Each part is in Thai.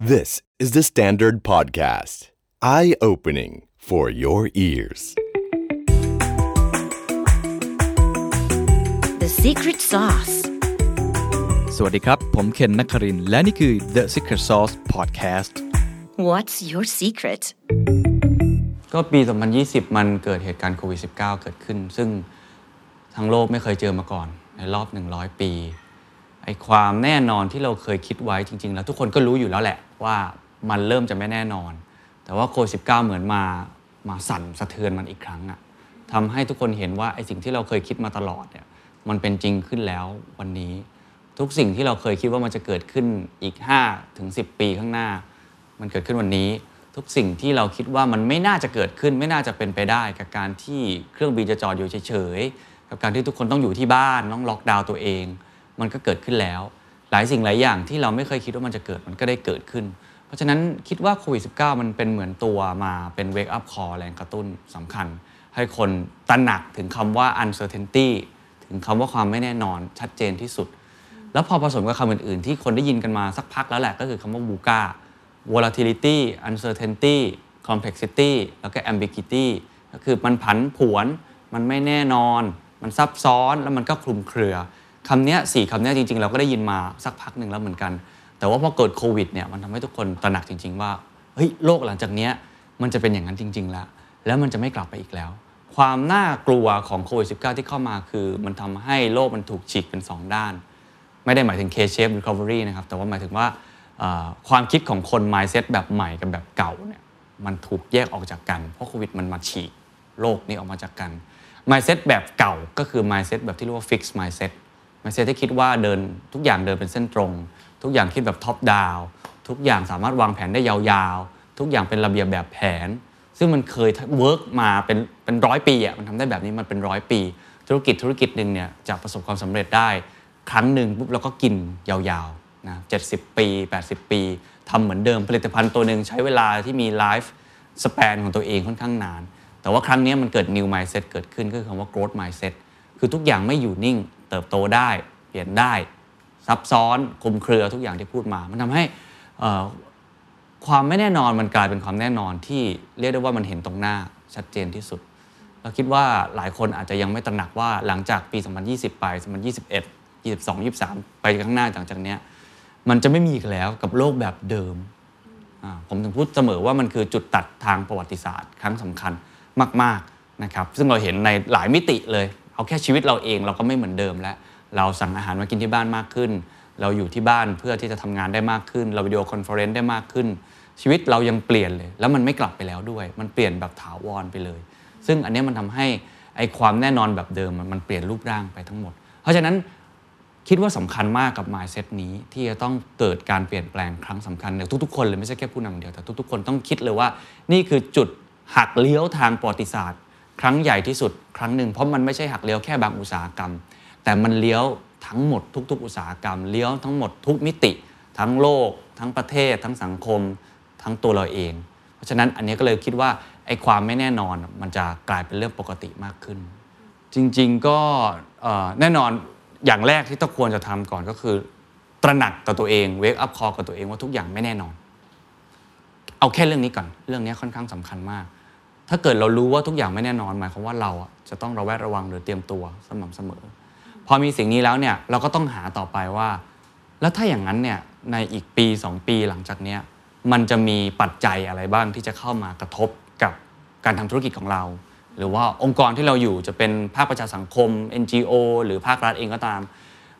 This is the Standard Podcast. Eye opening for your ears. The secret sauce. สวัสดีครับ ผมเคนนักครินทร์และนี่คือ The Secret Sauce Podcast What's your secret? ก็ปี 2020 มันเกิดเหตุการณ์โควิด -19 เกิดขึ้น ซึ่งทั้งโลกไม่เคยเจอมาก่อน ในรอบ 100 ปีไอความแน่นอนที่เราเคยคิดไว้จริง ๆ แล้วทุกคนก็รู้อยู่แล้วแหละ ว่ามันเริ่มจะไม่แน่นอน แต่ว่าโควิด -19 เหมือนมามาสั่นสะเทือนมันอีกครั้งอะทำให้ทุกคนเห็นว่าไอสิ่งที่เราเคยคิดมาตลอดเนี่ยมันเป็นจริงขึ้นแล้ววันนี้ ทุกสิ่งที่เราเคยคิดว่ามันจะเกิดขึ้นอีก5ถึง10 ปีข้างหน้า มันเกิดขึ้นวันนี้ ทุกสิ่งที่เราคิดว่ามันไม่น่าจะเกิดขึ้น ไม่น่าจะเป็นไปได้ กับการที่เครื่องบินจะจอดอยู่เฉยๆกับการที่ทุกคนต้องอยู่ที่บ้านต้องล็อกดาวน์ตัวเอง มันก็เกิดขึ้นแล้ว หลายสิ่งหลายอย่างที่เราไม่เคยคิดว่ามันจะเกิดมันก็ได้เกิดขึ้น เพราะฉะนั้นคิดว่าโควิด -19 มันเป็นเหมือนตัวมาเป็น wake up call แรงกระตุ้นสำคัญ ให้คนตระหนักถึงคำว่า uncertainty ถึงคำว่าความไม่แน่นอนชัดเจนที่สุด แล้วพอผสมกับคำอื่น ๆ ที่คนได้ยินกันมาสักพักแล้วแหละก็คือคำว่า VUCA volatility uncertainty complexity แล้วก็ ambiguity ก็คือมันผันผวน มันไม่แน่นอน มันซับซ้อนแล้วมันก็คลุมเครือ คำนี้สี่คำนี้จริง ๆ เราก็ได้ยินมาสักพักหนึ่งแล้วเหมือนกัน แต่ว่าพอเกิดโควิดเนี่ยมันทำให้ทุกคนตระหนักจริง ๆ ว่าเฮ้ยโลกหลังจากเนี้ยมันจะเป็นอย่างนั้นจริง ๆ แล้ว แล้วมันจะไม่กลับไปอีกแล้ว ความน่ากลัวของโควิด -19 ที่เข้ามาคือ มันทำให้โลกมันถูกฉีกเป็นสองด้าน ไม่ได้หมายถึง K-shape recovery นะครับแต่ว่าหมายถึงว่าความคิดของคน mindset แบบใหม่กับแบบเก่าเนี่ยมันถูกแยกออกจากกัน เพราะโควิดมันมาฉีกโลกนี้ออกมาจากกัน mindset แบบเก่าก็คือ mindset แบบที่เรียกว่า fixed mindset mindset ที่คิดว่าเดินทุกอย่างเดินเป็นเส้นตรง ทุกอย่างคิดแบบ top down ทุกอย่างสามารถวางแผนได้ยาวๆ ทุกอย่างเป็นระเบียบแบบแผน ซึ่งมันเคยเวิร์กมาเป็นเป็นร้อยปีอะมันทำได้แบบนี้มันเป็นร้อยปี ธุรกิจธุรกิจหนึ่งเนี่ยจะประสบความสำเร็จได้ ครั้งหนึ่งปุ๊บแล้วก็กินยาวๆนะ70ปี 80 ปีทำเหมือนเดิมผลิตภัณฑ์ตัวหนึ่งใช้เวลาที่มีไลฟ์สเปนของตัวเองค่อนข้างนาน แต่ว่าครั้งนี้มันเกิด new mindset เกิดขึ้นก็คือคำว่า growth mindset คือทุกอย่างไม่อยู่นิ่ง เติบโตได้ เปลี่ยนได้ ซับซ้อนคลุมเครือทุกอย่างที่พูดมา มันทำให้ความไม่แน่นอนมันกลายเป็นความแน่นอนที่เรียกได้ว่ามันเห็นตรงหน้าชัดเจนที่สุด เราคิดว่าหลายคนอาจจะยังไม่ตระหนักว่าหลังจากปี 2020 ไป 2021 22 23 ไปข้างหน้าหลังจากนี้มันจะไม่มีอีกแล้วกับโลกแบบเดิม ผมถึงพูดเสมอว่ามันคือจุดตัดทางประวัติศาสตร์ ครั้งสำคัญมาก ๆนะครับ ซึ่งเราเห็นในหลายมิติเลย เอาแค่ชีวิตเราเองเราก็ไม่เหมือนเดิมแล้ว เราสั่งอาหารมากินที่บ้านมากขึ้น เราอยู่ที่บ้านเพื่อที่จะทำงานได้มากขึ้น เรา video conference ได้มากขึ้น ชีวิตเรายังเปลี่ยนเลย แล้วมันไม่กลับไปแล้วด้วย มันเปลี่ยนแบบถาวรไปเลย ซึ่งอันนี้มันทำให้ไอความแน่นอนแบบเดิมมันมันเปลี่ยนรูปร่างไปทั้งหมด เพราะฉะนั้นคิดว่าสำคัญมากกับ mindset นี้ที่จะต้องเกิดการเปลี่ยนแปลงครั้งสำคัญในทุกๆคนเลยไม่ใช่แค่ผู้นำอย่าเดียวแต่ทุกๆคนต้องคิดเลยว่า นี่คือจุดหักเลี้ยวทางประวัติศาสตร์ ครั้งใหญ่ที่สุดครั้งหนึ่งเพราะมันไม่ใช่หักเลี้ยวแค่บางอุตสาหกรรม แต่มันเลี้ยวทั้งหมดทุก ๆ อุตสาหกรรม เลี้ยวทั้งหมดทุกมิติ ทั้งโลก ทั้งประเทศ ทั้งสังคม ทั้งตัวเราเอง เพราะฉะนั้นอันนี้ก็เลยคิดว่าไอ้ความไม่แน่นอนมันจะกลายเป็นเรื่องปกติมากขึ้น จริง ๆก็แน่นอนอย่างแรกที่ต้องควรจะทำก่อนก็คือ ตระหนักกับตัวเองเวกอัพคอกับตัวเองว่าทุกอย่างไม่แน่นอน เอาแค่เรื่องนี้ก่อน เรื่องนี้ค่อนข้างสำคัญมาก ถ้าเกิดเรารู้ว่าทุกอย่างไม่แน่นอนหมายความว่าเราจะต้องระแวดระวังหรือเตรียมตัวสม่ำเสมอ พอมีสิ่งนี้แล้วเนี่ยเราก็ต้องหาต่อไปว่า แล้วถ้าอย่างนั้นเนี่ยในอีกปี 2 ปีหลังจากเนี้ยมันจะมีปัจจัยอะไรบ้างที่จะเข้ามากระทบกับการทำธุรกิจของเรา หรือว่าองค์กรที่เราอยู่จะเป็นภาคประชาสังคม NGO หรือภาครัฐเองก็ตาม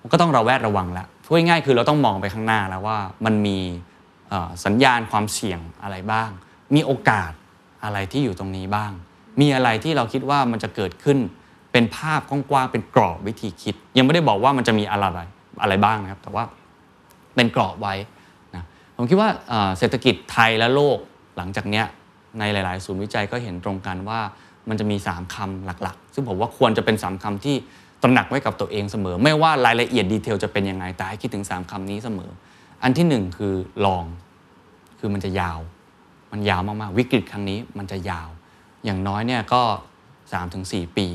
มันก็ต้องระแวดระวังแล้วพูดง่ายๆคือเราต้องมองไปข้างหน้าแล้วว่ามันมีสัญญาณความเสี่ยงอะไรบ้าง มีโอกาส อะไรที่อยู่ตรงนี้บ้าง มีอะไรที่เราคิดว่ามันจะเกิดขึ้น เป็นภาพกว้างๆเป็นกรอบวิธีคิด ยังไม่ได้บอกว่ามันจะมีอะไรอะไรบ้างนะครับ แต่ว่าเป็นกรอบไว้นะผมคิดว่าเศรษฐกิจไทยและโลกหลังจากเนี้ยในหลาย ๆ ศูนย์วิจัยก็เห็นตรงกันว่ามันจะมี 3คำหลักๆ ซึ่งผมว่าควรจะเป็น 3คำที่ตระหนักไว้กับตัวเองเสมอ ไม่ว่ารายละเอียดดีเทลจะเป็นยังไงแต่ให้คิดถึง 3คำนี้เสมอ อันที่หนึ่งคือลอง คือมันจะยาว มันยาวมากๆ วิกฤตครั้งนี้มันจะยาว อย่างน้อยเนี่ยก็ 3-4 ปี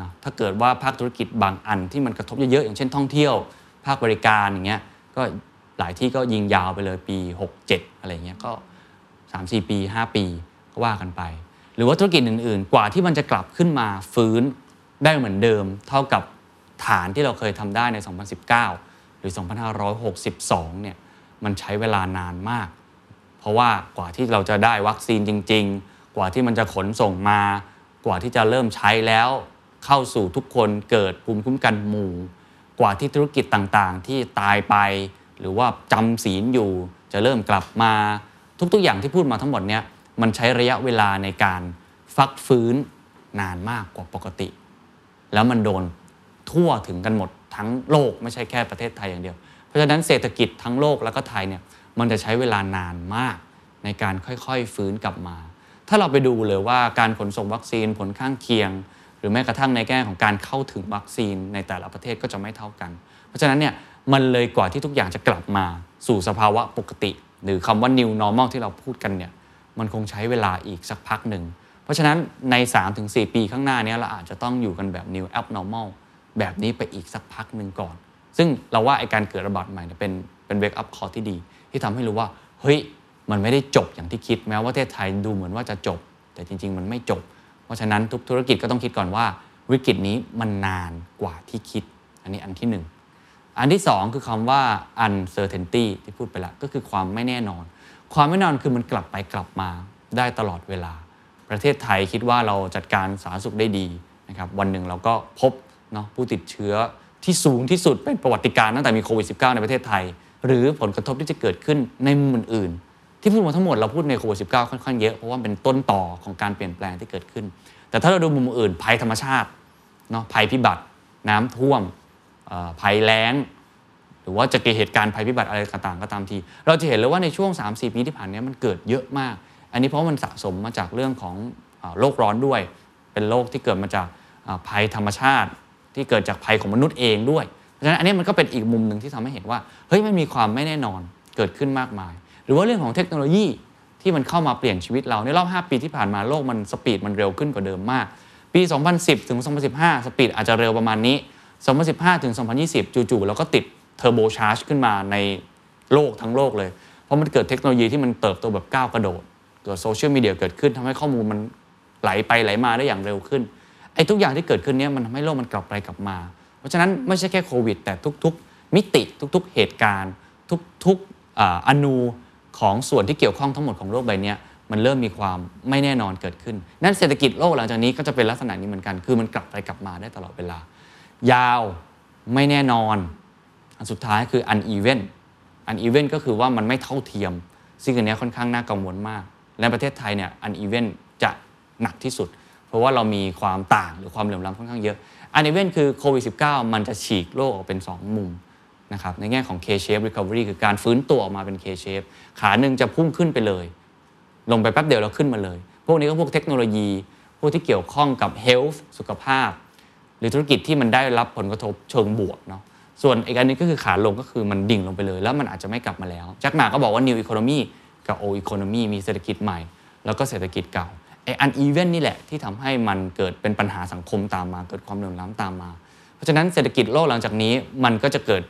นะถ้าเกิดว่าภาคธุรกิจบางอันที่มันกระทบเยอะๆอย่างเช่นท่องเที่ยว ภาคบริการอย่างเงี้ยก็หลายที่ก็ยิงยาวไปเลยปี 67 อะไรเงี้ยก็ 3-4 ปี 5 ปีก็ว่ากันไป หรือว่าธุรกิจอื่นๆ กว่าที่มันจะกลับขึ้นมาฟื้นได้เหมือนเดิม เท่ากับฐานที่เราเคยทำได้ใน 2019 หรือ 2562 เนี่ยมันใช้เวลานานมาก เพราะว่ากว่าที่เราจะได้วัคซีนจริง ๆ กว่าที่มันจะขนส่งมา กว่าที่จะเริ่มใช้แล้ว เข้าสู่ทุกคนเกิดภูมิคุ้มกันหมู่ กว่าที่ธุรกิจต่างๆ ที่ตายไป หรือว่าจำศีลอยู่ จะเริ่มกลับมา ทุกๆอย่างที่พูดมาทั้งหมดเนี่ยมันใช้ระยะเวลาในการฟักฟื้นนานมากกว่าปกติ แล้วมันโดนทั่วถึงกันหมดทั้งโลกไม่ใช่แค่ประเทศไทยอย่างเดียว เพราะฉะนั้นเศรษฐกิจทั้งโลกแล้วก็ไทยเนี่ย มันจะใช้เวลานานมากในการค่อยๆฟื้นกลับมา ถ้าเราไปดูเลยว่าการขนส่งวัคซีนผลข้างเคียง หรือแม้กระทั่งในแง่ของการเข้าถึงวัคซีนในแต่ละประเทศก็จะไม่เท่ากัน เพราะฉะนั้นเนี่ยมันเลยกว่าที่ทุกอย่างจะกลับมาสู่สภาวะปกติ หรือคำว่า new normal ที่เราพูดกันเนี่ยมันคงใช้เวลาอีกสักพักหนึ่ง เพราะฉะนั้นใน 3-4 ปีข้างหน้านี้เราอาจจะต้องอยู่กันแบบ new abnormal แบบนี้ไปอีกสักพักหนึ่งก่อน ซึ่งเราว่าไอการเกิดระบาดใหม่เนี่ย เป็นเป็น wake up call ที่ดี ที่ทำให้รู้ว่า เฮ้ย มันไม่ได้จบอย่างที่คิดแม้ว่าประเทศไทยดูเหมือนว่าจะจบ แต่จริง ๆ มันไม่จบ เพราะฉะนั้นทุกธุรกิจก็ต้องคิดก่อนว่า วิกฤตนี้มันนานกว่าที่คิด อันนี้อันที่หนึ่งอันที่ 2 คือคำว่า uncertainty ที่พูดไปแล้วก็คือความไม่แน่นอน ความไม่แน่นอนคือมันกลับไปกลับมาได้ตลอดเวลา ประเทศไทยคิดว่าเราจัดการสาธารณสุขได้ดีนะครับวันหนึ่งเราก็พบเนาะผู้ติดเชื้อที่สูงที่สุดเป็นประวัติการณ์ตั้งแต่มีโควิด -19 ในประเทศไทย หรือผลกระทบที่จะเกิดขึ้นในมุมอื่นๆ ที่พูดมาทั้งหมดเราพูดในโควิด -19 ค่อนข้างเยอะ เพราะว่าเป็นต้นต่อของการเปลี่ยนแปลงที่เกิดขึ้น แต่ถ้าเราดูมุมอื่น ภัยธรรมชาติเนาะภัยพิบัติน้ำท่วมภัยแล้ง หรือว่าจะเกิดเหตุการณ์ภัยพิบัติอะไรต่างๆ ก็ตามที เราจะเห็นเลยว่าในช่วง 3-4 ปีที่ผ่านนี้มันเกิดเยอะมาก อันนี้เพราะมันสะสมมาจากเรื่องของอโลกร้อนด้วย เป็นโลกที่เกิดมาจากภัยธรรมชาติ ที่เกิดจากภัยของมนุษย์เองด้วย ฉะนั้นอันนี้มันก็เป็นอีกมุมหนึ่งที่ทำให้เห็นว่าเฮ้ยมันมีความไม่แน่นอนเกิดขึ้นมากมาย หรือว่าเรื่องของเทคโนโลยีที่มันเข้ามาเปลี่ยนชีวิตเราในรอบ 5 ปีที่ผ่านมาโลกมันสปีดมันเร็วขึ้นกว่าเดิมมาก ปี 2010 ถึง 2015 สปีดอาจจะเร็วประมาณนี้ 2015 ถึง 2020 จู่ๆเราก็ติดเทอร์โบชาร์จขึ้นมาในโลกทั้งโลกเลย เพราะมันเกิดเทคโนโลยีที่มันเติบโตแบบก้าวกระโดด เกิดโซเชียลมีเดียเกิดขึ้นทำให้ข้อมูลมันไหลไปไหลมาได้อย่างเร็วขึ้นไอ้ทุกอย่างที่เกิดขึ้นเนี้มันทำให้โลกมันกลับไปกลับมา เพราะฉะนั้นไม่ใช่แค่โควิด แต่ทุกๆ มิติทุกๆ เหตุการณ์ ทุกๆออนูของส่วนที่เกี่ยวข้องทั้งหมดของโลกใบนี้มันเริ่มมีความไม่แน่นอนเกิดขึ้น นั้นเศรษฐกิจโลกหลังจากนี้ก็จะเป็นลักษณะนี้เหมือนกัน คือมันกลับไปกลับมาได้ตลอดเวลา ยาวไม่แน่นอน อันสุดท้ายคือ uneven uneven ก็คือว่ามันไม่เท่าเทียม ซึ่งอันนี้ค่อนข้างน่ากังวลมาก และประเทศไทยเนี่ย uneven จะหนักที่สุด เพราะว่าเรามีความต่างหรือความเหลื่อมล้ำค่อนข้างเยอะ uneven คือโควิด -19 มันจะฉีกโลกออกเป็น 2 มุมนะครับในแง่ของ K-shape recovery คือการฟื้นตัวออกมาเป็น K-shape ขาหนึ่งจะพุ่งขึ้นไปเลย ลงไปแป๊บเดียวแล้วขึ้นมาเลย พวกนี้ก็พวกเทคโนโลยี พวกที่เกี่ยวข้องกับ health สุขภาพ หรือธุรกิจที่มันได้รับผลกระทบเชิงบวกเนาะส่วนอีกอันนี้ก็คือขาลงก็คือมันดิ่งลงไปเลย แล้วมันอาจจะไม่กลับมาแล้วแจ็คหมาก็บอกว่า new economy กับ old economy มีเศรษฐกิจใหม่ แล้วก็เศรษฐกิจเก่า ไอ้ uneven นี่แหละที่ทำให้มันเกิดเป็นปัญหาสังคมตามมา เกิดความเหลื่อมล้ำตามมา เพราะฉะนั้นเศรษฐกิจโลกหลังจากนี้มันก็จะเกิด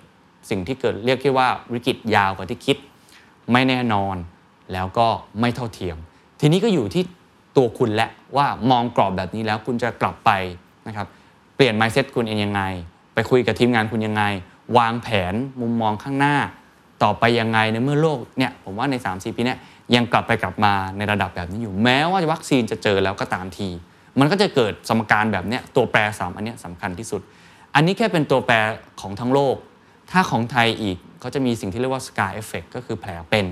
สิ่งที่เกิดเรียกที่ว่าวิกฤตยาวกว่าที่คิด ไม่แน่นอนแล้วก็ไม่เท่าเทียม ทีนี้ก็อยู่ที่ตัวคุณและว่ามองกรอบแบบนี้แล้วคุณจะกลับไปนะครับเปลี่ยน mindset คุณเองยังไง ไปคุยกับทีมงานคุณยังไง วางแผนมุมมองข้างหน้า ต่อไปยังไงในเมื่อโลกเนี่ยผมว่าใน 3 4 ปีเนี้ย ยังกลับไปกลับมาในระดับแบบนี้อยู่ แม้ว่าวัคซีนจะเจอแล้วก็ตามที มันก็จะเกิดสมการแบบเนี้ยตัวแปรสามอันนี้สำคัญที่สุด อันนี้แค่เป็นตัวแปรของทั้งโลก ถ้าของไทยอีกเขาจะมีสิ่งที่เรียกว่า scar effect ก็คือแผลเป็น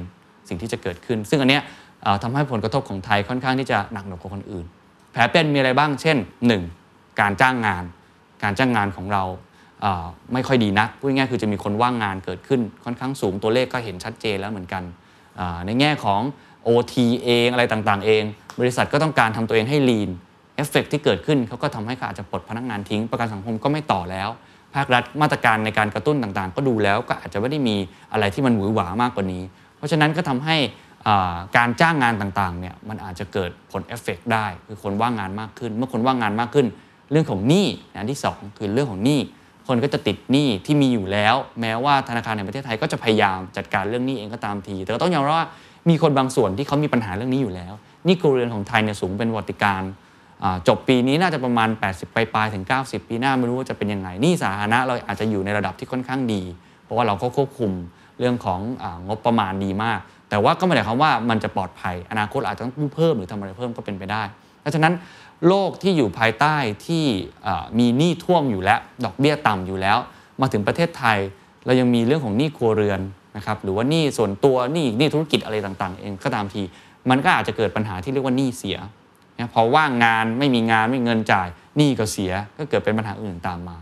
สิ่งที่จะเกิดขึ้น ซึ่งอันเนี้ยทำให้ผลกระทบของไทยค่อนข้างที่จะหนักหน่วงกว่าคนอื่น แผลเป็นมีอะไรบ้าง เช่น 1. การจ้างงาน การจ้างงานของเราไม่ค่อยดีนักพูดง่ายๆคือจะมีคนว่างงานเกิดขึ้นค่อนข้างสูงตัวเลขก็เห็นชัดเจนแล้วเหมือนกัน ในแง่ของ OT เองอะไรต่างๆ เอง บริษัทก็ต้องการทำตัวเองให้ lean เอฟเฟกที่เกิดขึ้นเขาก็ทำให้เขาอาจจะปลดพนักงานทิ้ง ประกันสังคมก็ไม่ต่อแล้ว ภาครัฐมาตรการในการกระตุ้นต่างๆ ก็ดูแล้วก็อาจจะไม่ได้มีอะไรที่มันหวือหวามากกว่านี้ เพราะฉะนั้นก็ทำให้การจ้างงานต่างๆเนี่ยมันอาจจะเกิดผลเอฟเฟกได้ คือคนว่างงานมากขึ้น เมื่อคนว่างงานมากขึ้น เรื่องของหนี้อันที่สองคือเรื่องของหนี้ คนก็จะติดหนี้ที่มีอยู่แล้ว แม้ว่าธนาคารแห่งประเทศไทยก็จะพยายามจัดการเรื่องหนี้เองก็ตามที แต่ก็ต้องยอมรับว่ามีคนบางส่วนที่เขามีปัญหาเรื่องนี้อยู่แล้วหนี่ครัวเรือนของไทยเนี่ยสูงเป็นวัติการจบปีนี้น่าจะประมาณ 80 ปลายๆถึง 90 ปีหน้าไม่รู้ว่าจะเป็นยังไงหนี่สาธารณะเราอาจจะอยู่ในระดับที่ค่อนข้างดี เพราะว่าเราก็ควบคุมเรื่องขององบประมาณดีมาก แต่ว่าก็ไม่ได้ความว่ามันจะปลอดภัย อนาคตอาจจะต้องกู้เพิ่มหรือทำอะไรเพิ่มก็เป็นไปได้เพราะฉะนั้น โลกที่อยู่ภายใต้ที่มีหนี้ท่วมอยู่แล้ว ดอกเบี้ยต่ำอยู่แล้ว มาถึงประเทศไทย เรายังมีเรื่องของหนี้ครัวเรือนนะครับหรือว่าหนี้ส่วนตัวหนี้หนี้ธุรกิจอะไรต่างๆ เองก็ตามที มันก็อาจจะเกิดปัญหาที่เรียกว่าหนี้เสียนะพอว่างงานไม่มีงานไม่มีเงินจ่ายหนี้ก็เสียก็เกิดเป็นปัญหาอื่นตามมา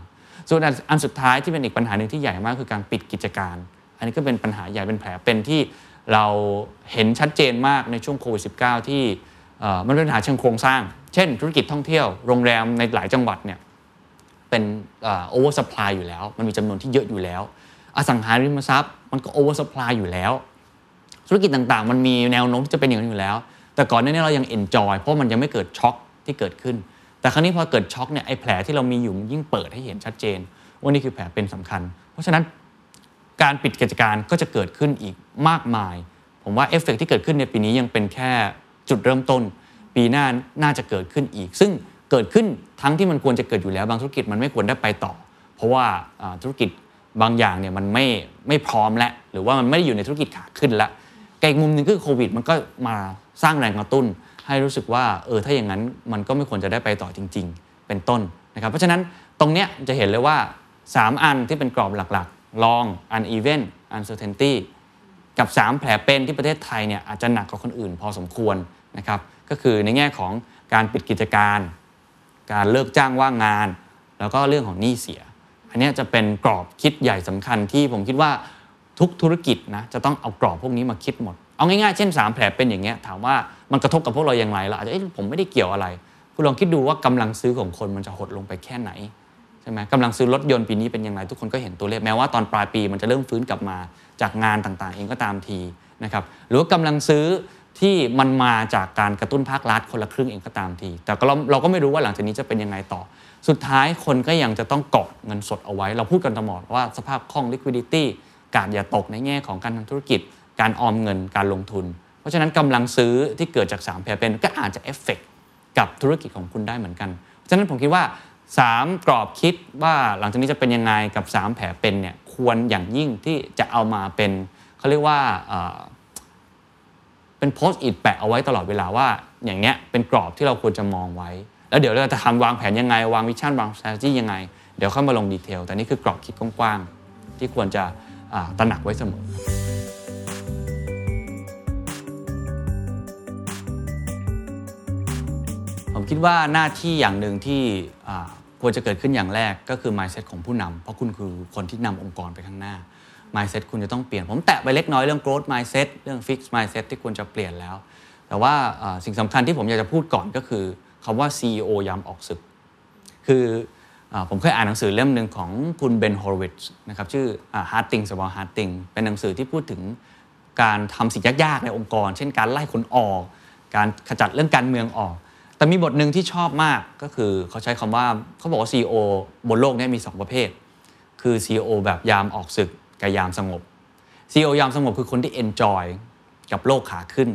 ส่วนอันสุดท้ายที่เป็นอีกปัญหาหนึ่งที่ใหญ่มากคือการปิดกิจการ อันนี้ก็เป็นปัญหาใหญ่เป็นแผลเป็นที่เราเห็นชัดเจนมากในช่วงโควิด -19 ที่เอ่มันเป็นปัญหาเชิงโครงสร้าง ช่นธุรกิจท่องเที่ยวโรงแรมในหลายจังหวัดเนี่ยเป็น oversupply อยู่แล้ว มันมีจำนวนที่เยอะอยู่แล้ว อสังหาริมทรัพย์มันก็ oversupply อยู่แล้ว ธุรกิจต่างๆ มันมีแนวโน้มที่จะเป็นอย่างนั้นอยู่แล้ว แต่ก่อนหน้านี้เรายัง enjoy เพราะมันยังไม่เกิดช็อคที่เกิดขึ้น แต่ครั้งนี้พอเกิดช็อคเนี่ยไอ้แผลที่เรามีอยู่มันยิ่งเปิดให้เห็นชัดเจนว่านี่คือแผลเป็นสำคัญ เพราะฉะนั้นการปิดกิจการก็จะเกิดขึ้นอีกมากมาย ผมว่าเอฟเฟกที่เกิดขึ้นในปีนี้ยังเป็นแค่จุดเริ่มต้น ปีหน้าน่าจะเกิดขึ้นอีก ซึ่งเกิดขึ้นทั้งที่มันควรจะเกิดอยู่แล้วบางธุรกิจมันไม่ควรได้ไปต่อ เพราะว่าธุรกิจบางอย่างเนี่ยมันไม่ไม่พร้อมแล้วหรือว่ามันไม่ได้อยู่ในธุรกิจขาขึ้นล้วแต่อีกมุมหนึ่งคือโควิด มันก็มาสร้างแรงกระตุ้น ให้รู้สึกว่าเออถ้าอย่างนั้นมันก็ไม่ควรจะได้ไปต่อจริง ๆ เป็นต้นนะครับเพราะฉะนั้นตรงเนี้ยจะเห็นเลยว่า 3 อันที่เป็นกรอบหลักๆ long uneven uncertainty กับ 3 แผลเป็นที่ประเทศไทยเนี่ยอาจจะหนักกว่าคนอื่นพอสมควรนะครับ ก็คือในแง่ของการปิดกิจการ การเลิกจ้างว่างงาน แล้วก็เรื่องของหนี้เสีย อันนี้จะเป็นกรอบคิดใหญ่สำคัญที่ผมคิดว่าทุกธุรกิจนะจะต้องเอากรอบพวกนี้มาคิดหมด เอาง่ายๆ เช่น 3 แผลเป็นอย่างเงี้ยถามว่ามันกระทบกับพวกเราอย่างไรเราอาจจะผมไม่ได้เกี่ยวอะไร คุณลองคิดดูว่ากำลังซื้อของคนมันจะหดลงไปแค่ไหนใช่ไหมกำลังซื้อรถยนต์ปีนี้เป็นอยังไงทุกคนก็เห็นตัวเลขแม้ว่าตอนปลายปีมันจะเริ่มฟื้นกลับมาจากงานต่างๆ เองก็ตามทีนะครับหรือว่ากำลังซื้อ ที่มันมาจากการกระตุ้นภาครัฐคนละครึ่งเองก็ตามที แต่ก็เราเราก็ไม่รู้ว่าหลังจากนี้จะเป็นยังไงต่อ สุดท้ายคนก็ยังจะต้องเกาะเงินสดเอาไว้ เราพูดกันตลอดว่าสภาพคล่อง liquidity การอย่าตกในแง่ของการทำธุรกิจ การออมเงินการลงทุน เพราะฉะนั้นกำลังซื้อที่เกิดจาก3แผลเป็นก็อาจจะเอฟเฟกกับธุรกิจของคุณได้เหมือนกันเพราะฉะนั้นผมคิดว่า 3 กรอบคิดว่าหลังจากนี้จะเป็นยังไงกับ 3 แผลเป็นเนี่ยควรอย่างยิ่งที่จะเอามาเป็นเขาเรียกว่า เป็นโพสต์อิทแปะเอาไว้ตลอดเวลาว่า อย่างเนี้ยเป็นกรอบที่เราควรจะมองไว้ แล้วเดี๋ยวเราจะทำวางแผนยังไง วางวิชั่นวาง strategy ยังไง เดี๋ยวเข้ามาลงดีเทล แต่นี่คือกรอบคิดกว้างๆที่ควรจะตระหนักไว้เสมอผมคิดว่าหน้าที่อย่างหนึ่งที่ควรจะเกิดขึ้นอย่างแรกก็คือ mindset ของผู้นำเพราะคุณคือคนที่นำองค์กรไปข้างหน้า mindset คุณจะต้องเปลี่ยน ผมแตะไปเล็กน้อยเรื่อง growth mindset เรื่อง fix mindset ที่ควรจะเปลี่ยนแล้ว แต่ว่าสิ่งสำคัญที่ผมอยากจะพูดก่อนก็คือคำว่า CEO ยามออกศึก คืออผมเคยอ่านหนังสือเล่มหนึ่งของคุณเบนฮอร์วิชนะครับชื่ออ่า Hard Things About Hard Things เป็นหนังสือที่พูดถึงการทำสิ่งยากๆ ในองค์กร เช่นการไล่คนออก การขจัดเรื่องการเมืองออก แต่มีบทหนึ่งที่ชอบมากก็คือเขาใช้คำว่าเขาบอกว่า CEO บนโลกนี้มี 2 ประเภท คือ CEO แบบยามออกศึก กับยามสงบ CEO ยามสงบคือคนที่ enjoy กับโลกขาขึ้น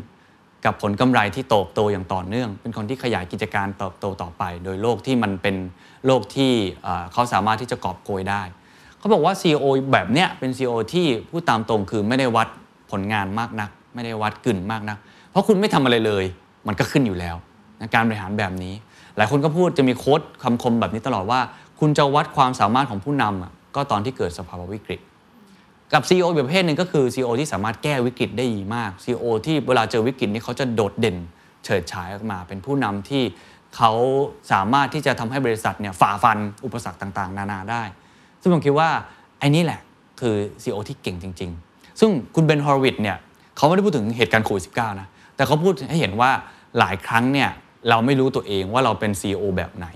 กับผลกำไรที่โตโตอย่างต่อเนื่อง เป็นคนที่ขยายกิจการเติบโตต่อไป โดยโลกที่มันเป็นโลกที่เขาสามารถที่จะกอบโกยได้ เขาบอกว่า CEO แบบเนี้ยเป็น CEO ที่พูดตามตรงคือไม่ได้วัดผลงานมากนัก ไม่ได้วัดกึ่นมากนัก เพราะคุณไม่ทำอะไรเลย มันก็ขึ้นอยู่แล้วการบริหารแบบนี้ หลายคนก็พูดจะมีโค้ดคำคมแบบนี้ตลอดว่า คุณจะวัดความสามารถของผู้นำก็ตอนที่เกิดสภาวะวิกฤต กับ CEO อีกประเภทหนึ่งก็คือ CEO ที่สามารถแก้วิกฤตได้ดีมาก CEO ที่เวลาเจอวิกฤตนี้เขาจะโดดเด่นเฉิดฉายออกมา เป็นผู้นำที่เขาสามารถที่จะทำให้บริษัทเนี่ยฝ่าฟันอุปสรรคต่างๆ นานาได้ ซึ่งผมคิดว่าไอ้นี่แหละคือ CEO ที่เก่งจริง ๆ ซึ่งคุณเบนฮอร์วิทเนี่ยเขาไม่ได้พูดถึงเหตุการณ์โควิด -19 นะ แต่เขาพูดให้เห็นว่าหลายครั้งเนี่ยเราไม่รู้ตัวเองว่าเราเป็น CEO แบบไหน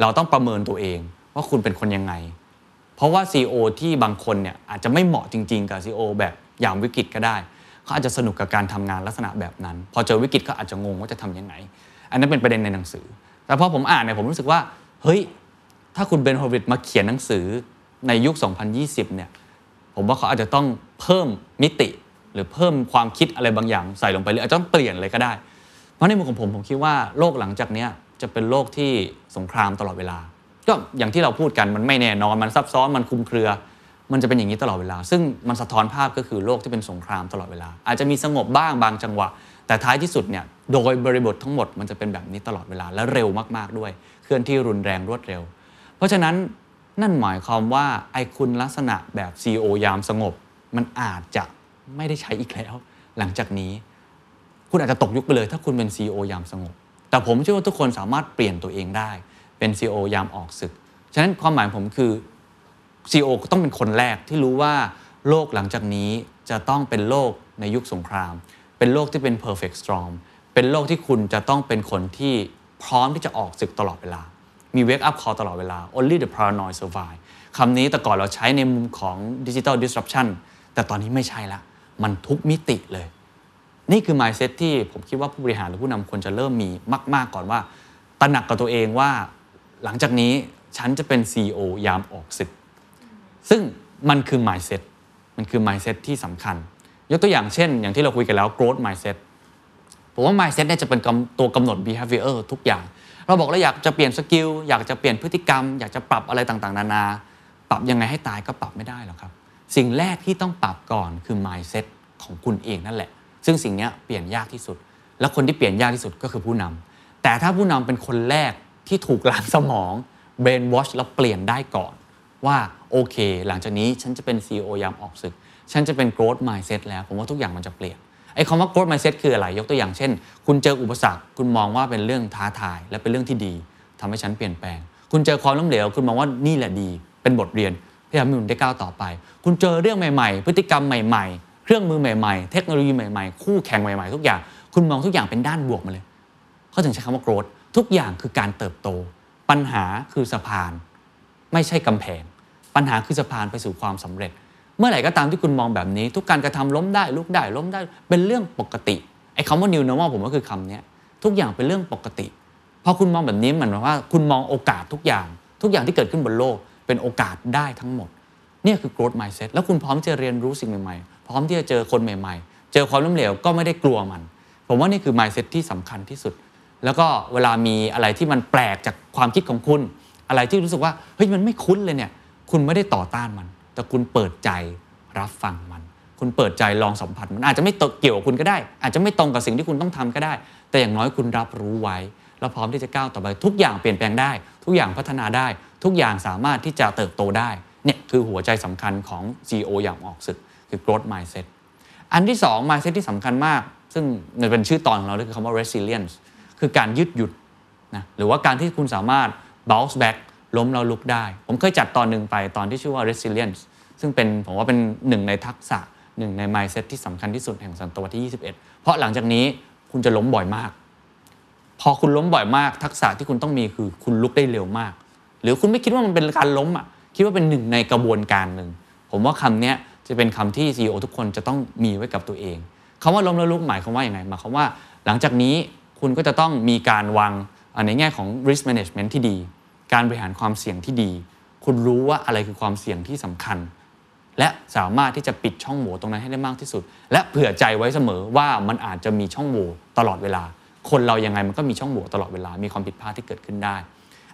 เราต้องประเมินตัวเองว่าคุณเป็นคนยังไง เพราะว่า CEO ที่บางคนเนี่ยอาจจะไม่เหมาะจริง ๆ กับ CEO แบบอย่ามวิกฤตก็ได้เขาอาจจะสนุกกับการทำงานลักษณะแบบนั้น พอเจอวิกฤตก็อาจจะงงว่าจะทำยังไง อันนั้นเป็นประเด็นในหนังสือ แต่พอผมอ่านเนี่ยผมรู้สึกว่าเฮ้ยถ้าคุณเบนโฮวิดมาเขียนหนังสือในยุค 2020 เนี่ยผมว่าเขาอาจจะต้องเพิ่มมิติ หรือเพิ่มความคิดอะไรบางอย่างใส่ลงไปหรืออาจจะต้องเปลี่ยนเลยก็ได้ เพราะในมุมของผมผมคิดว่าโลกหลังจากเนี้ยจะเป็นโลกที่สงครามตลอดเวลา ก็อย่างที่เราพูดกันมันไม่แน่นอนมันซับซ้อนมันคุมเครือ มันจะเป็นอย่างนี้ตลอดเวลา ซึ่งมันสะท้อนภาพก็คือโลกที่เป็นสงครามตลอดเวลา อาจจะมีสงบบ้างบางจังหวะ แต่ท้ายที่สุดเนี่ยโดยบริบททั้งหมดมันจะเป็นแบบนี้ตลอดเวลาและเร็วมากๆด้วย เคลื่อนที่รุนแรงรวดเร็ว เพราะฉะนั้นนั่นหมายความว่าไอ้คุณลักษณะแบบ CEO ยามสงบ มันอาจจะไม่ได้ใช้อีกแล้ว หลังจากนี้ คุณอาจจะตกยุคไปเลย ถ้าคุณเป็น CEO ยามสงบ แต่ผมเชื่อว่าทุกคนสามารถเปลี่ยนตัวเองได้ เป็น CEO ยามออกศึก ฉะนั้นความหมายผมคือ CEO ต้องเป็นคนแรกที่รู้ว่าโลกหลังจากนี้จะต้องเป็นโลกในยุคสงคราม เป็นโลกที่เป็น perfect storm เป็นโลกที่คุณจะต้องเป็นคนที่พร้อมที่จะออกศึกตลอดเวลา มี wake up call ตลอดเวลา only the paranoid survive คำนี้แต่ก่อนเราใช้ในมุมของ digital disruption แต่ตอนนี้ไม่ใช่ละ มันทุกมิติเลย นี่คือ mindset ที่ผมคิดว่าผู้บริหารหรือผู้นำควรจะเริ่มมีมาก ๆ ก่อนว่าตระหนักกับตัวเองว่า หลังจากนี้ฉันจะเป็น CEO ยามออกศึก ซึ่งมันคือ mindset มันคือ mindset ที่สำคัญ ยกตัวอย่างเช่น อย่างที่เราคุยกันแล้ว growth mindset ผมว่า mindset เนี่ยจะเป็นตัวกำหนด behavior ทุกอย่าง เราบอกเราอยากจะเปลี่ยนสกิลอยากจะเปลี่ยนพฤติกรรม อยากจะปรับอะไรต่างๆ นานา ปรับยังไงให้ตายก็ปรับไม่ได้หรอกครับ สิ่งแรกที่ต้องปรับก่อนคือ mindset ของคุณเองนั่นแหละ ซึ่งสิ่งนี้เปลี่ยนยากที่สุด และคนที่เปลี่ยนยากที่สุดก็คือผู้นำแต่ถ้าผู้นำเป็นคนแรก ที่ถูกล้างสมอง brain wash แล้วเปลี่ยนได้ก่อน ว่าโอเค หลังจากนี้ฉันจะเป็น CEO ยามออกศึก ฉันจะเป็น growth mindset แล้ว ผมว่าทุกอย่างมันจะเปลี่ยนไอ้คำว่า growth mindset คืออะไร ยกตัวอย่างเช่น คุณเจออุปสรรค คุณมองว่าเป็นเรื่องท้าทาย และเป็นเรื่องที่ดีทำให้ฉันเปลี่ยนแปลง คุณเจอความล้มเหลว คุณมองว่านี่แหละดี เป็นบทเรียนที่ทำให้คุณได้ก้าวต่อไป คุณเจอเรื่องใหม่ ๆ พฤติกรรมใหม่ ๆ เครื่องมือใหม่ ๆ เทคโนโลยีใหม่ ๆ คู่แข่งใหม่ ๆ ทุกอย่าง คุณมองทุกอย่างเป็นด้านบวกมาเลย เขาถึงใช้คำว่า growth ทุกอย่างคือการเติบโต ปัญหาคือสะพาน ไม่ใช่กำแพง ปัญหาคือสะพานไปสู่ความสำเร็จ เมื่อไหร่ก็ตามที่คุณมองแบบนี้ ทุกการกระทำล้มได้ลุกได้ล้มได้เป็นเรื่องปกติไอ้คำว่า new normal ผมก็คือคำนี้ทุกอย่างเป็นเรื่องปกติพอคุณมองแบบนี้เหมือนว่าคุณมองโอกาสทุกอย่าง ทุกอย่างที่เกิดขึ้นบนโลก เป็นโอกาสได้ทั้งหมดนี่คือ growth mindset แล้วคุณพร้อมที่จะเรียนรู้สิ่งใหม่ๆ พร้อมที่จะเจอคนใหม่ๆ เจอความล้มเหลวก็ไม่ได้กลัวมัน ผมว่านี่คือ mindset ที่สำคัญที่สุด แล้วก็เวลามีอะไรที่มันแปลกจากความคิดของคุณ อะไรที่รู้สึกว่าเฮ้ยมันไม่คุ้นเลยเนี่ยคุณไม่ได้ต่อต้านมัน แต่คุณเปิดใจรับฟังมัน คุณเปิดใจลองสัมผัส มันอาจจะไม่เกี่ยวกับคุณก็ได้ อาจจะไม่ตรงกับสิ่งที่คุณต้องทำก็ได้ แต่อย่างน้อยคุณรับรู้ไว้ แล้วพร้อมที่จะก้าวต่อไป ทุกอย่างเปลี่ยนแปลงได้ ทุกอย่างพัฒนาได้ ทุกอย่างสามารถที่จะเติบโตได้เนี่ยคือหัวใจสำคัญของ CEO อย่างออกศึกคือ growth mindset อันที่สอง mindset ที่สำคัญมาก ซึ่งมันเป็นชื่อตอนของเราด้วยคือคำว่า resilience คือการยืดหยุดนะหรือว่าการที่คุณสามารถ bounce back ล้มแล้วลุกได้ ผมเคยจัดตอนหนึ่งไปตอนที่ชื่อว่า resilience ซึ่งเป็นผมว่าเป็นหนึ่งในทักษะหนึ่งใน mindset ที่สำคัญที่สุดแห่งศตวรรษที่ 21 เพราะหลังจากนี้คุณจะล้มบ่อยมาก พอคุณล้มบ่อยมาก ทักษะที่คุณต้องมีคือคุณลุกได้เร็วมาก หรือคุณไม่คิดว่ามันเป็นการล้มอะคิดว่าเป็นหนึ่งในกระบวนการหนึ่งผมว่าคำนี้จะเป็นคำที่ CEO ทุกคนจะต้องมีไว้กับตัวเองคำว่าล้มแล้วลุกหมายความว่าอย่างไงหมายความว่า หลังจากนี้ คุณก็จะต้องมีการวางในแง่ของ risk management ที่ดี การบริหารความเสี่ยงที่ดี คุณรู้ว่าอะไรคือความเสี่ยงที่สำคัญ และสามารถที่จะปิดช่องโหว่ตรงนั้นให้ได้มากที่สุด และเผื่อใจไว้เสมอว่ามันอาจจะมีช่องโหว่ตลอดเวลา คนเรายังไงมันก็มีช่องโหว่ตลอดเวลา มีความผิดพลาดที่เกิดขึ้นได้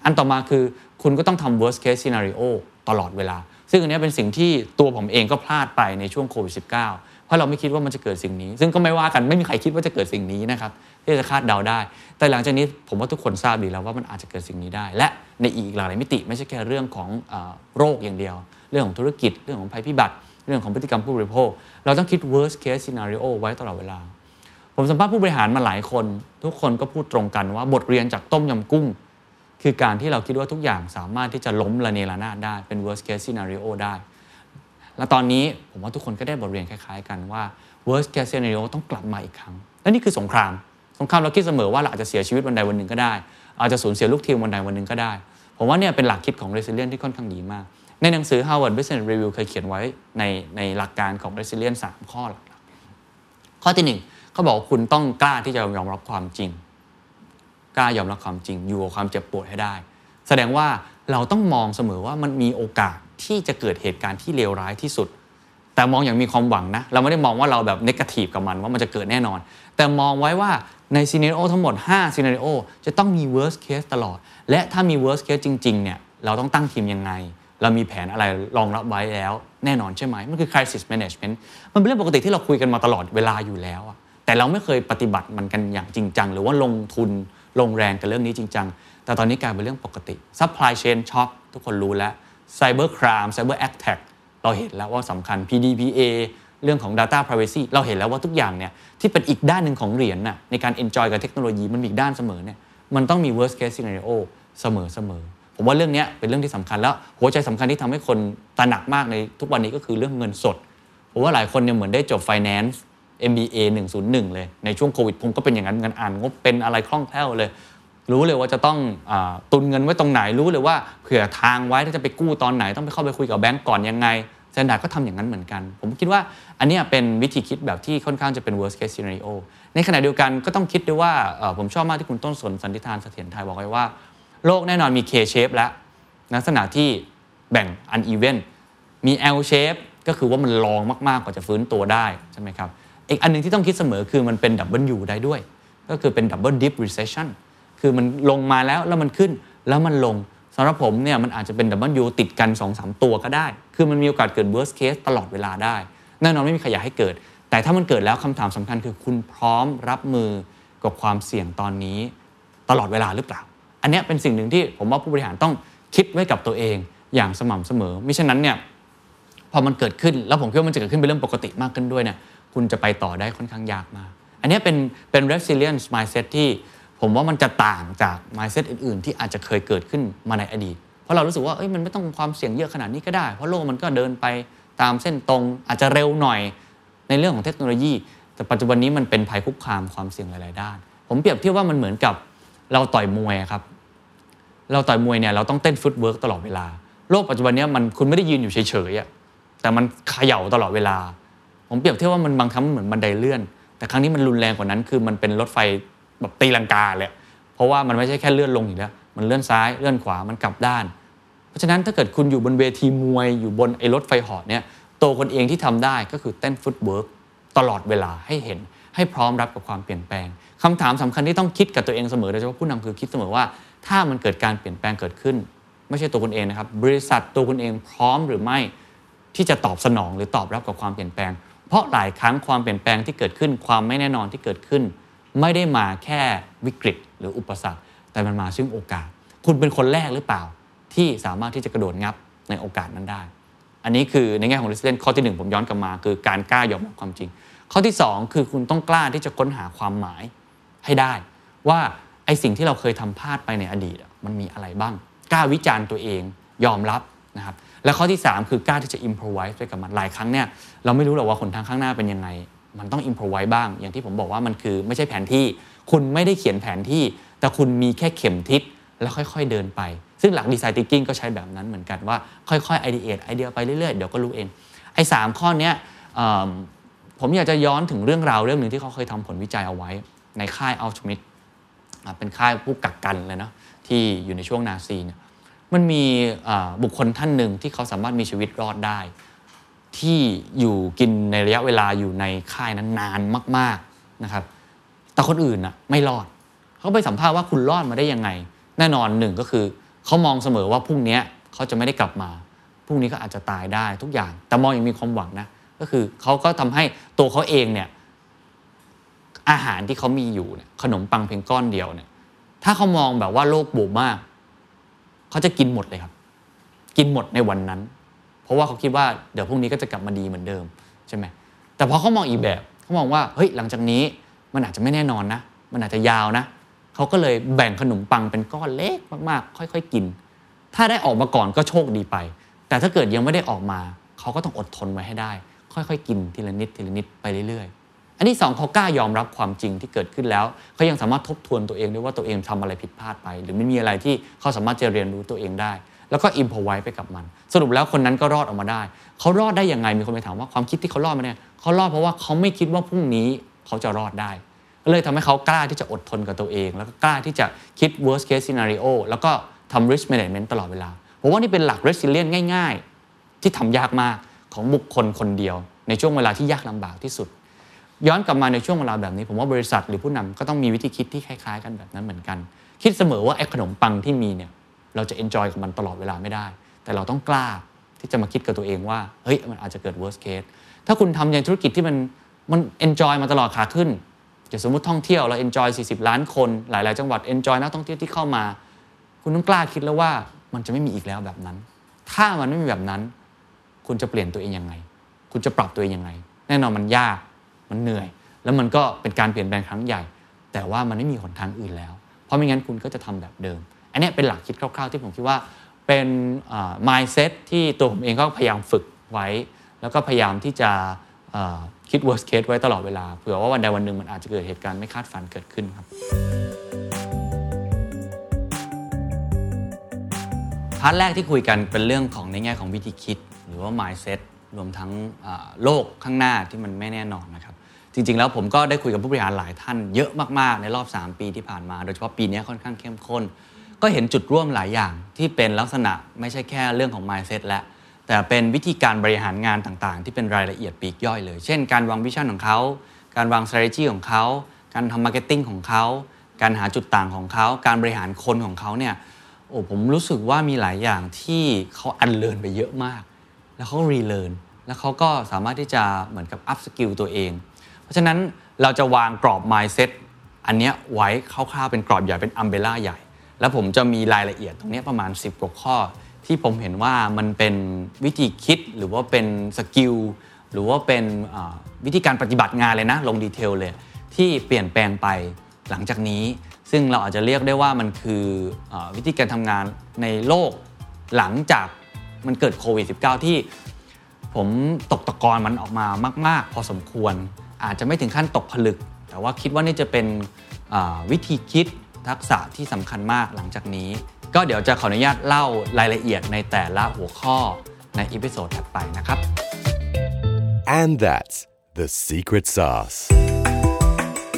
อันต่อมาคือคุณก็ต้องทำ worst case scenario ตลอดเวลา ซึ่งอันนี้เป็นสิ่งที่ตัวผมเองก็พลาดไปในช่วงโควิด -19 เพราะเราไม่คิดว่ามันจะเกิดสิ่งนี้ ซึ่งก็ไม่ว่ากันไม่มีใครคิดว่าจะเกิดสิ่งนี้นะครับที่จะคาดเดาได้ แต่หลังจากนี้ผมว่าทุกคนทราบดีแล้วว่ามันอาจจะเกิดสิ่งนี้ได้ และในอีกหลายมิติไม่ใช่แค่เรื่องของโรคอย่างเดียว เรื่องของธุรกิจเรื่องของภัยพิบัติ เรื่องของพฤติกรรมผู้บริโภค เราต้องคิด worst case scenario ไว้ตลอดเวลา ผมสัมภาษณ์ผู้บริหารมาหลายคน ทุกคนก็พูดตรงกันว่าบทเรียนจากต้มยำกุ้ง คือการที่เราคิดว่าทุกอย่างสามารถที่จะล้มระเนระนาดได้เป็น worst case scenario ได้ และตอนนี้ผมว่าทุกคนก็ได้บทเรียนคล้ายๆ กันว่า worst case scenario ต้องกลับมาอีกครั้ง และนี่คือสงคราม สงครามเราคิดเสมอว่าเราอาจจะเสียชีวิตวันใดวันหนึ่งก็ได้ อาจจะสูญเสียลูกทีมวันใดวันหนึ่งก็ได้ ผมว่าเนี่ยเป็นหลักคิดของ resilience ที่ค่อนข้างดีมาก ในหนังสือ Harvard Business Review เคยเขียนไว้ในในหลักการของ resilience 3 ข้อหลักข้อที่1เขาบอกว่าคุณต้องกล้าที่จะยอมรับความจริง กล้ายอมรับความจริง อยู่กับความเจ็บปวดให้ได้ แสดงว่า เราต้องมองเสมอว่ามันมีโอกาสที่จะเกิดเหตุการณ์ที่เลวร้ายที่สุด แต่มองอย่างมีความหวังนะ เราไม่ได้มองว่าเราแบบนกาทีฟกับมันว่ามันจะเกิดแน่นอน แต่มองไว้ว่าในซีเนโอทั้งหมด 5ซีเนโอจะต้องมี worst case ตลอด และถ้ามี worst case จริง ๆ เนี่ย เราต้องตั้งทีมยังไง เรามีแผนอะไรรองรับไว้แล้ว แน่นอนใช่ไหม มันคือ crisis management มันเป็นเรื่องปกติที่เราคุยกันมาตลอดเวลาอยู่แล้วอะแต่เราไม่เคยปฏิบัติมันกันอย่างจริงจัง หรือว่าลงทุนลงแรงกับเรื่องนี้จริงจัง แต่ตอนนี้กลายเป็นเรื่องปกติ supply chain shock ทุกคนรู้แล้ว cyber crime cyber attack เราเห็นแล้วว่าสำคัญ PDPA เรื่องของ data privacy เราเห็นแล้วว่าทุกอย่างเนี่ยที่เป็นอีกด้านหนึ่งของเหรียญน่ะในการ enjoy กับเทคโนโลยีมันมีอีกด้านเสมอเนี่ยมันต้องมี worst case scenario เสมอเสมอผมว่าเรื่องนี้เป็นเรื่องที่สำคัญแล้วหัวใจสำคัญที่ทำให้คนตระหนักมากในทุกวันนี้ก็คือเรื่องเงินสดผมว่าหลายคนเนี่ยเหมือนได้จบ finance MBA 101 เลย ในช่วงโควิดผมก็เป็นอย่างนั้นเงินอ่านงบเป็นอะไรคล่องแคล่วเลย รู้เลยว่าจะต้องตุนเงินไว้ตรงไหนรู้เลยว่าเผื่อทางไว้ถ้าจะไปกู้ตอนไหน ต้องไปเข้าไปคุยกับแบงก์ก่อนยังไง Standard ก็ทำอย่างนั้นเหมือนกัน ผมคิดว่าอันนี้เป็นวิธีคิดแบบที่ค่อนข้างจะเป็น worst case scenario ในขณะเดียวกันก็ต้องคิดด้วยว่าผมชอบมากที่คุณต้นสนสันติธานเสถียรไทยบอกไว้ว่า โลกแน่นอนมี K shape แล้วลักษณะที่แบ่ง uneven มี L shape ก็คือว่ามันลองมากๆกว่าจะฟื้นตัวได้ใช่ไหมครับอีกอันนึงที่ต้องคิดเสมอคือมันเป็น W ได้ด้วย ก็คือเป็น double dip recession คือมันลงมาแล้วแล้วมันขึ้นแล้วมันลงสำหรับผมเนี่ยมันอาจจะเป็น W ติดกัน 2-3 ตัวก็ได้ คือมันมีโอกาสเกิด worst case ตลอดเวลาได้ แน่นอนไม่มีใครอยากให้เกิด แต่ถ้ามันเกิดแล้วคำถามสำคัญคือคุณพร้อมรับมือกับความเสี่ยงตอนนี้ ตลอดเวลาหรือเปล่า อันนี้เป็นสิ่งหนึ่งที่ผมว่าผู้บริหารต้องคิดไว้กับตัวเองอย่างสม่ำเสมอมิฉะนั้นเนี่ยพอมันเกิดขึ้นแล้วผมคิดว่ามันจะเกิดขึ้นเป็นเรื่องปกติมากขึ้นด้วยเนี่ยคุณจะไปต่อได้ค่อนข้างยากมาก อันนี้เป็นเป็น resilience mindset ที่ ผมว่ามันจะต่างจาก mindset อื่น ๆ ที่อาจจะเคยเกิดขึ้นมาในอดีต เพราะเรารู้สึกว่าเอ้ยมันไม่ต้องความเสี่ยงเยอะขนาดนี้ก็ได้ เพราะโลกมันก็เดินไปตามเส้นตรง อาจจะเร็วหน่อยในเรื่องของเทคโนโลยี แต่ปัจจุบันนี้มันเป็นภัยคุกคามความเสี่ยงหลาย ๆ ด้าน ผมเปรียบเทียบว่ามันเหมือนกับเราต่อยมวยครับ เราต่อยมวยเนี่ยเราต้องเต้น footwork ตลอดเวลา โลกปัจจุบันนี้มันคุณไม่ได้ยืนอยู่เฉยๆแต่มันเขย่าตลอดเวลา ผมเปรียบเทียบว่ามันบางครั้งเหมือนบันไดเลื่อน แต่ครั้งนี้มันรุนแรงกว่านั้น คือมันเป็นรถไฟ แบบตีลังกาเลย เพราะว่ามันไม่ใช่แค่เลื่อนลงอย่างเดียวมันเลื่อนซ้ายเลื่อนขวามันกลับด้าน เพราะฉะนั้นถ้าเกิดคุณอยู่บนเวทีมวยอยู่บนไอ้รถไฟเหาะเนี่ยตัวคุณเองที่ทำได้ก็คือเต้น footwork ตลอดเวลาให้เห็นให้พร้อมรับกับความเปลี่ยนแปลงคำถามสำคัญที่ต้องคิดกับตัวเองเสมอโดยเฉพาะผู้นำคือคิดเสมอว่า ถ้ามันเกิดการเปลี่ยนแปลงเกิดขึ้น ไม่ใช่ตัวคุณเองนะครับบริษัทตัวคุณเองพร้อมหรือไม่ที่จะตอบสนองหรือตอบรับกับความเปลี่ยนแปลง เพราะหลายครั้งความเปลี่ยนแปลงที่เกิดขึ้นความไม่แน่นอนที่เกิดขึ้น ไม่ได้มาแค่วิกฤตหรืออุปสรรค แต่มันมาซึ่งโอกาส คุณเป็นคนแรกหรือเปล่า ที่สามารถที่จะกระโดดงับในโอกาสนั้นได้ อันนี้คือในแง่ของ resilience ข้อที่ 1 ผมย้อนกลับมา คือการกล้ายอมรับความจริง ข้อที่ 2 คือคุณต้องกล้าที่จะค้นหาความหมายให้ได้ ว่าไอสิ่งที่เราเคยทำพลาดไปในอดีตมันมีอะไรบ้าง กล้าวิจารณ์ตัวเองยอมรับนะครับและข้อที่ 3 คือกล้าที่จะ improvise ไปกับมันหลายครั้งเนี่ยเราไม่รู้หรอกว่าคนทางข้างหน้าเป็นยังไง มันต้อง improvise บ้าง อย่างที่ผมบอกว่ามันคือไม่ใช่แผนที่ คุณไม่ได้เขียนแผนที่ แต่คุณมีแค่เข็มทิศแล้วค่อย ๆเดินไป ซึ่งหลัก design thinking ก็ใช้แบบนั้นเหมือนกันว่าค่อยๆไอเดียไอเดียไปเรื่อยๆ เดี๋ยวก็รู้เองไอ้สามข้อนี้ผมอยากจะย้อนถึงเรื่องราวเรื่องหนึ่งที่เขาเคยทำผลวิจัยเอาไว้ ในค่ายเอาชวิทซ์เป็นค่ายผู้กักกันเลยนะที่อยู่ในช่วงนาซีเนี่ยมันมีบุคคลท่านหนึ่งที่เขาสามารถมีชีวิตรอดได้ ที่อยู่กินในระยะเวลาอยู่ในค่ายนั้นนานมาก ๆนะครับ แต่คนอื่นน่ะไม่รอด เขาไปสัมภาษณ์ว่าคุณรอดมาได้ยังไง แน่นอนหนึ่งก็คือเขามองเสมอว่าพรุ่งนี้เขาจะไม่ได้กลับมาพรุ่งนี้ก็อาจจะตายได้ทุกอย่าง แต่มองยังมีความหวังนะก็คือเขาก็ทำให้ตัวเขาเองเนี่ยอาหารที่เขามีอยู่เนี่ยขนมปังเพียงก้อนเดียวเนี่ยถ้าเขามองแบบว่าโลกบูบมาก เขาจะกินหมดเลยครับ กินหมดในวันนั้น เพราะว่าเขาคิดว่าเดี๋ยวพรุ่งนี้ก็จะกลับมาดีเหมือนเดิมใช่ไหมแต่พอเขามองอีกแบบเขามองว่าเฮ้ยหลังจากนี้มันอาจจะไม่แน่นอนนะ มันอาจจะยาวนะเขาก็เลยแบ่งขนมปังเป็นก้อนเล็กมากๆ ค่อย ๆ กิน ถ้าได้ออกมาก่อนก็โชคดีไป แต่ถ้าเกิดยังไม่ได้ออกมาเขาก็ต้องอดทนไว้ให้ได้ ค่อยๆ กินทีละนิดทีละนิดไปเรื่อยๆ อันที่สองเขากล้ายอมรับความจริงที่เกิดขึ้นแล้วเขายังสามารถทบทวนตัวเองด้วยว่าตัวเองทำอะไรผิดพลาดไป หรือไม่มีอะไรที่เขาสามารถจะเรียนรู้ตัวเองได้ แล้วก็อิมพอไว้ไปกับมัน สรุปแล้วคนนั้นก็รอดออกมาได้ เขารอดได้ยังไงมีคนไปถามว่าความคิดที่เขารอดมาเนี่ยเขารอดเพราะว่าเขาไม่คิดว่าพรุ่งนี้เขาจะรอดได้เลยทำให้เขากล้าที่จะอดทนกับตัวเอง แล้วก็กล้าที่จะคิด worst case scenario แล้วก็ทำ risk management ตลอดเวลาผมว่านี่เป็นหลัก resilience ง่าย ๆ ที่ทำยากมากของบุคคลคนเดียว ในช่วงเวลาที่ยากลำบากที่สุด ย้อนกลับมาในช่วงเวลาแบบนี้ ผมว่าบริษัทหรือผู้นำก็ต้องมีวิธีคิดที่คล้าย ๆ กันแบบนั้นเหมือนกัน คิดเสมอว่าไอ้ขนมปังที่มีเนี่ย เราจะเอนจอยกับมันตลอดเวลาไม่ได้ แต่เราต้องกล้าที่จะมาคิดกับตัวเองว่า เฮ้ย มันอาจจะเกิด worst case ถ้าคุณทำในธุรกิจที่มันมัน enjoy มาตลอดขาขึ้นอย่างสมมติท่องเที่ยวเรา enjoy 40 ล้านคน หลาย ๆ จังหวัด enjoy นักท่องเที่ยวที่เข้ามา คุณต้องกล้าคิดแล้วว่ามันจะไม่มีอีกแล้วแบบนั้น ถ้ามันไม่มีแบบนั้น คุณจะเปลี่ยนตัวเองยังไง คุณจะปรับตัวเองยังไง แน่นอนมันยาก มันเหนื่อย แล้วมันก็เป็นการเปลี่ยนแปลงครั้งใหญ่ แต่ว่ามันไม่มีหนทางอื่นแล้ว เพราะไม่งั้นคุณก็จะทำแบบเดิม อันนี้เป็นหลักคิดคร่าวๆ ที่ผมคิดว่าเป็น mindset ที่ตัวผมเองก็พยายามฝึกไว้ แล้วก็พยายามที่จะคิด worst case ไว้ตลอดเวลาเผื่อว่าวันใดวันหนึ่งมันอาจจะเกิดเหตุการณ์ไม่คาดฝันเกิดขึ้นครับpart แรกที่คุยกันเป็นเรื่องของในแง่ของวิธีคิด หรือว่า mindset รวมทั้งโลกข้างหน้าที่มันไม่แน่นอนนะครับ จริง ๆ แล้วผมก็ได้คุยกับผู้บริหารหลายท่านเยอะมาก ๆ ในรอบ 3 ปีที่ผ่านมา โดยเฉพาะปีนี้ค่อนข้างเข้มข้น ก็เห็นจุดร่วมหลายอย่างที่เป็นลักษณะไม่ใช่แค่เรื่องของ mindset และ แต่เป็นวิธีการบริหารงานต่างๆ ที่เป็นรายละเอียดปลีกย่อยเลย เช่น การวาง vision ของเขา การวาง strategy ของเขา การทำ marketing ของเขา การหาจุดต่างของเขา การบริหารคนของเขาเนี่ย โอ้ผมรู้สึกว่ามีหลายอย่างที่เขา unlearn ไปเยอะมาก แล้วเขา relearn แล้วเขาก็สามารถที่จะเหมือนกับ upskill ตัวเอง เพราะฉะนั้นเราจะวางกรอบ mindset อันเนี้ยไว้คร่าวๆเป็นกรอบใหญ่เป็น umbrella ใหญ่ แล้วผมจะมีรายละเอียดตรงนี้ประมาณ 10กว่าข้อ ที่ผมเห็นว่ามันเป็นวิธีคิดหรือว่าเป็น skill หรือว่าเป็นวิธีการปฏิบัติงานเลยนะ ลงดีเทลเลย ที่เปลี่ยนแปลงไปหลังจากนี้ ซึ่งเราอาจจะเรียกได้ว่ามันคืออวิธีการทำงานในโลกหลังจากมันเกิดโควิด -19 ที่ผมตกตะกอนมันออกมามาก ๆ พอสมควร อาจจะไม่ถึงขั้นตกผลึก แต่ว่าคิดว่านี่จะเป็นวิธีคิด ทักษะที่สำคัญมากหลังจากนี้ ก็เดี๋ยวจะขออนุญาตเล่ารายละเอียดในแต่ละหัวข้อใน episode ถัดไปนะครับ and that's the secret sauce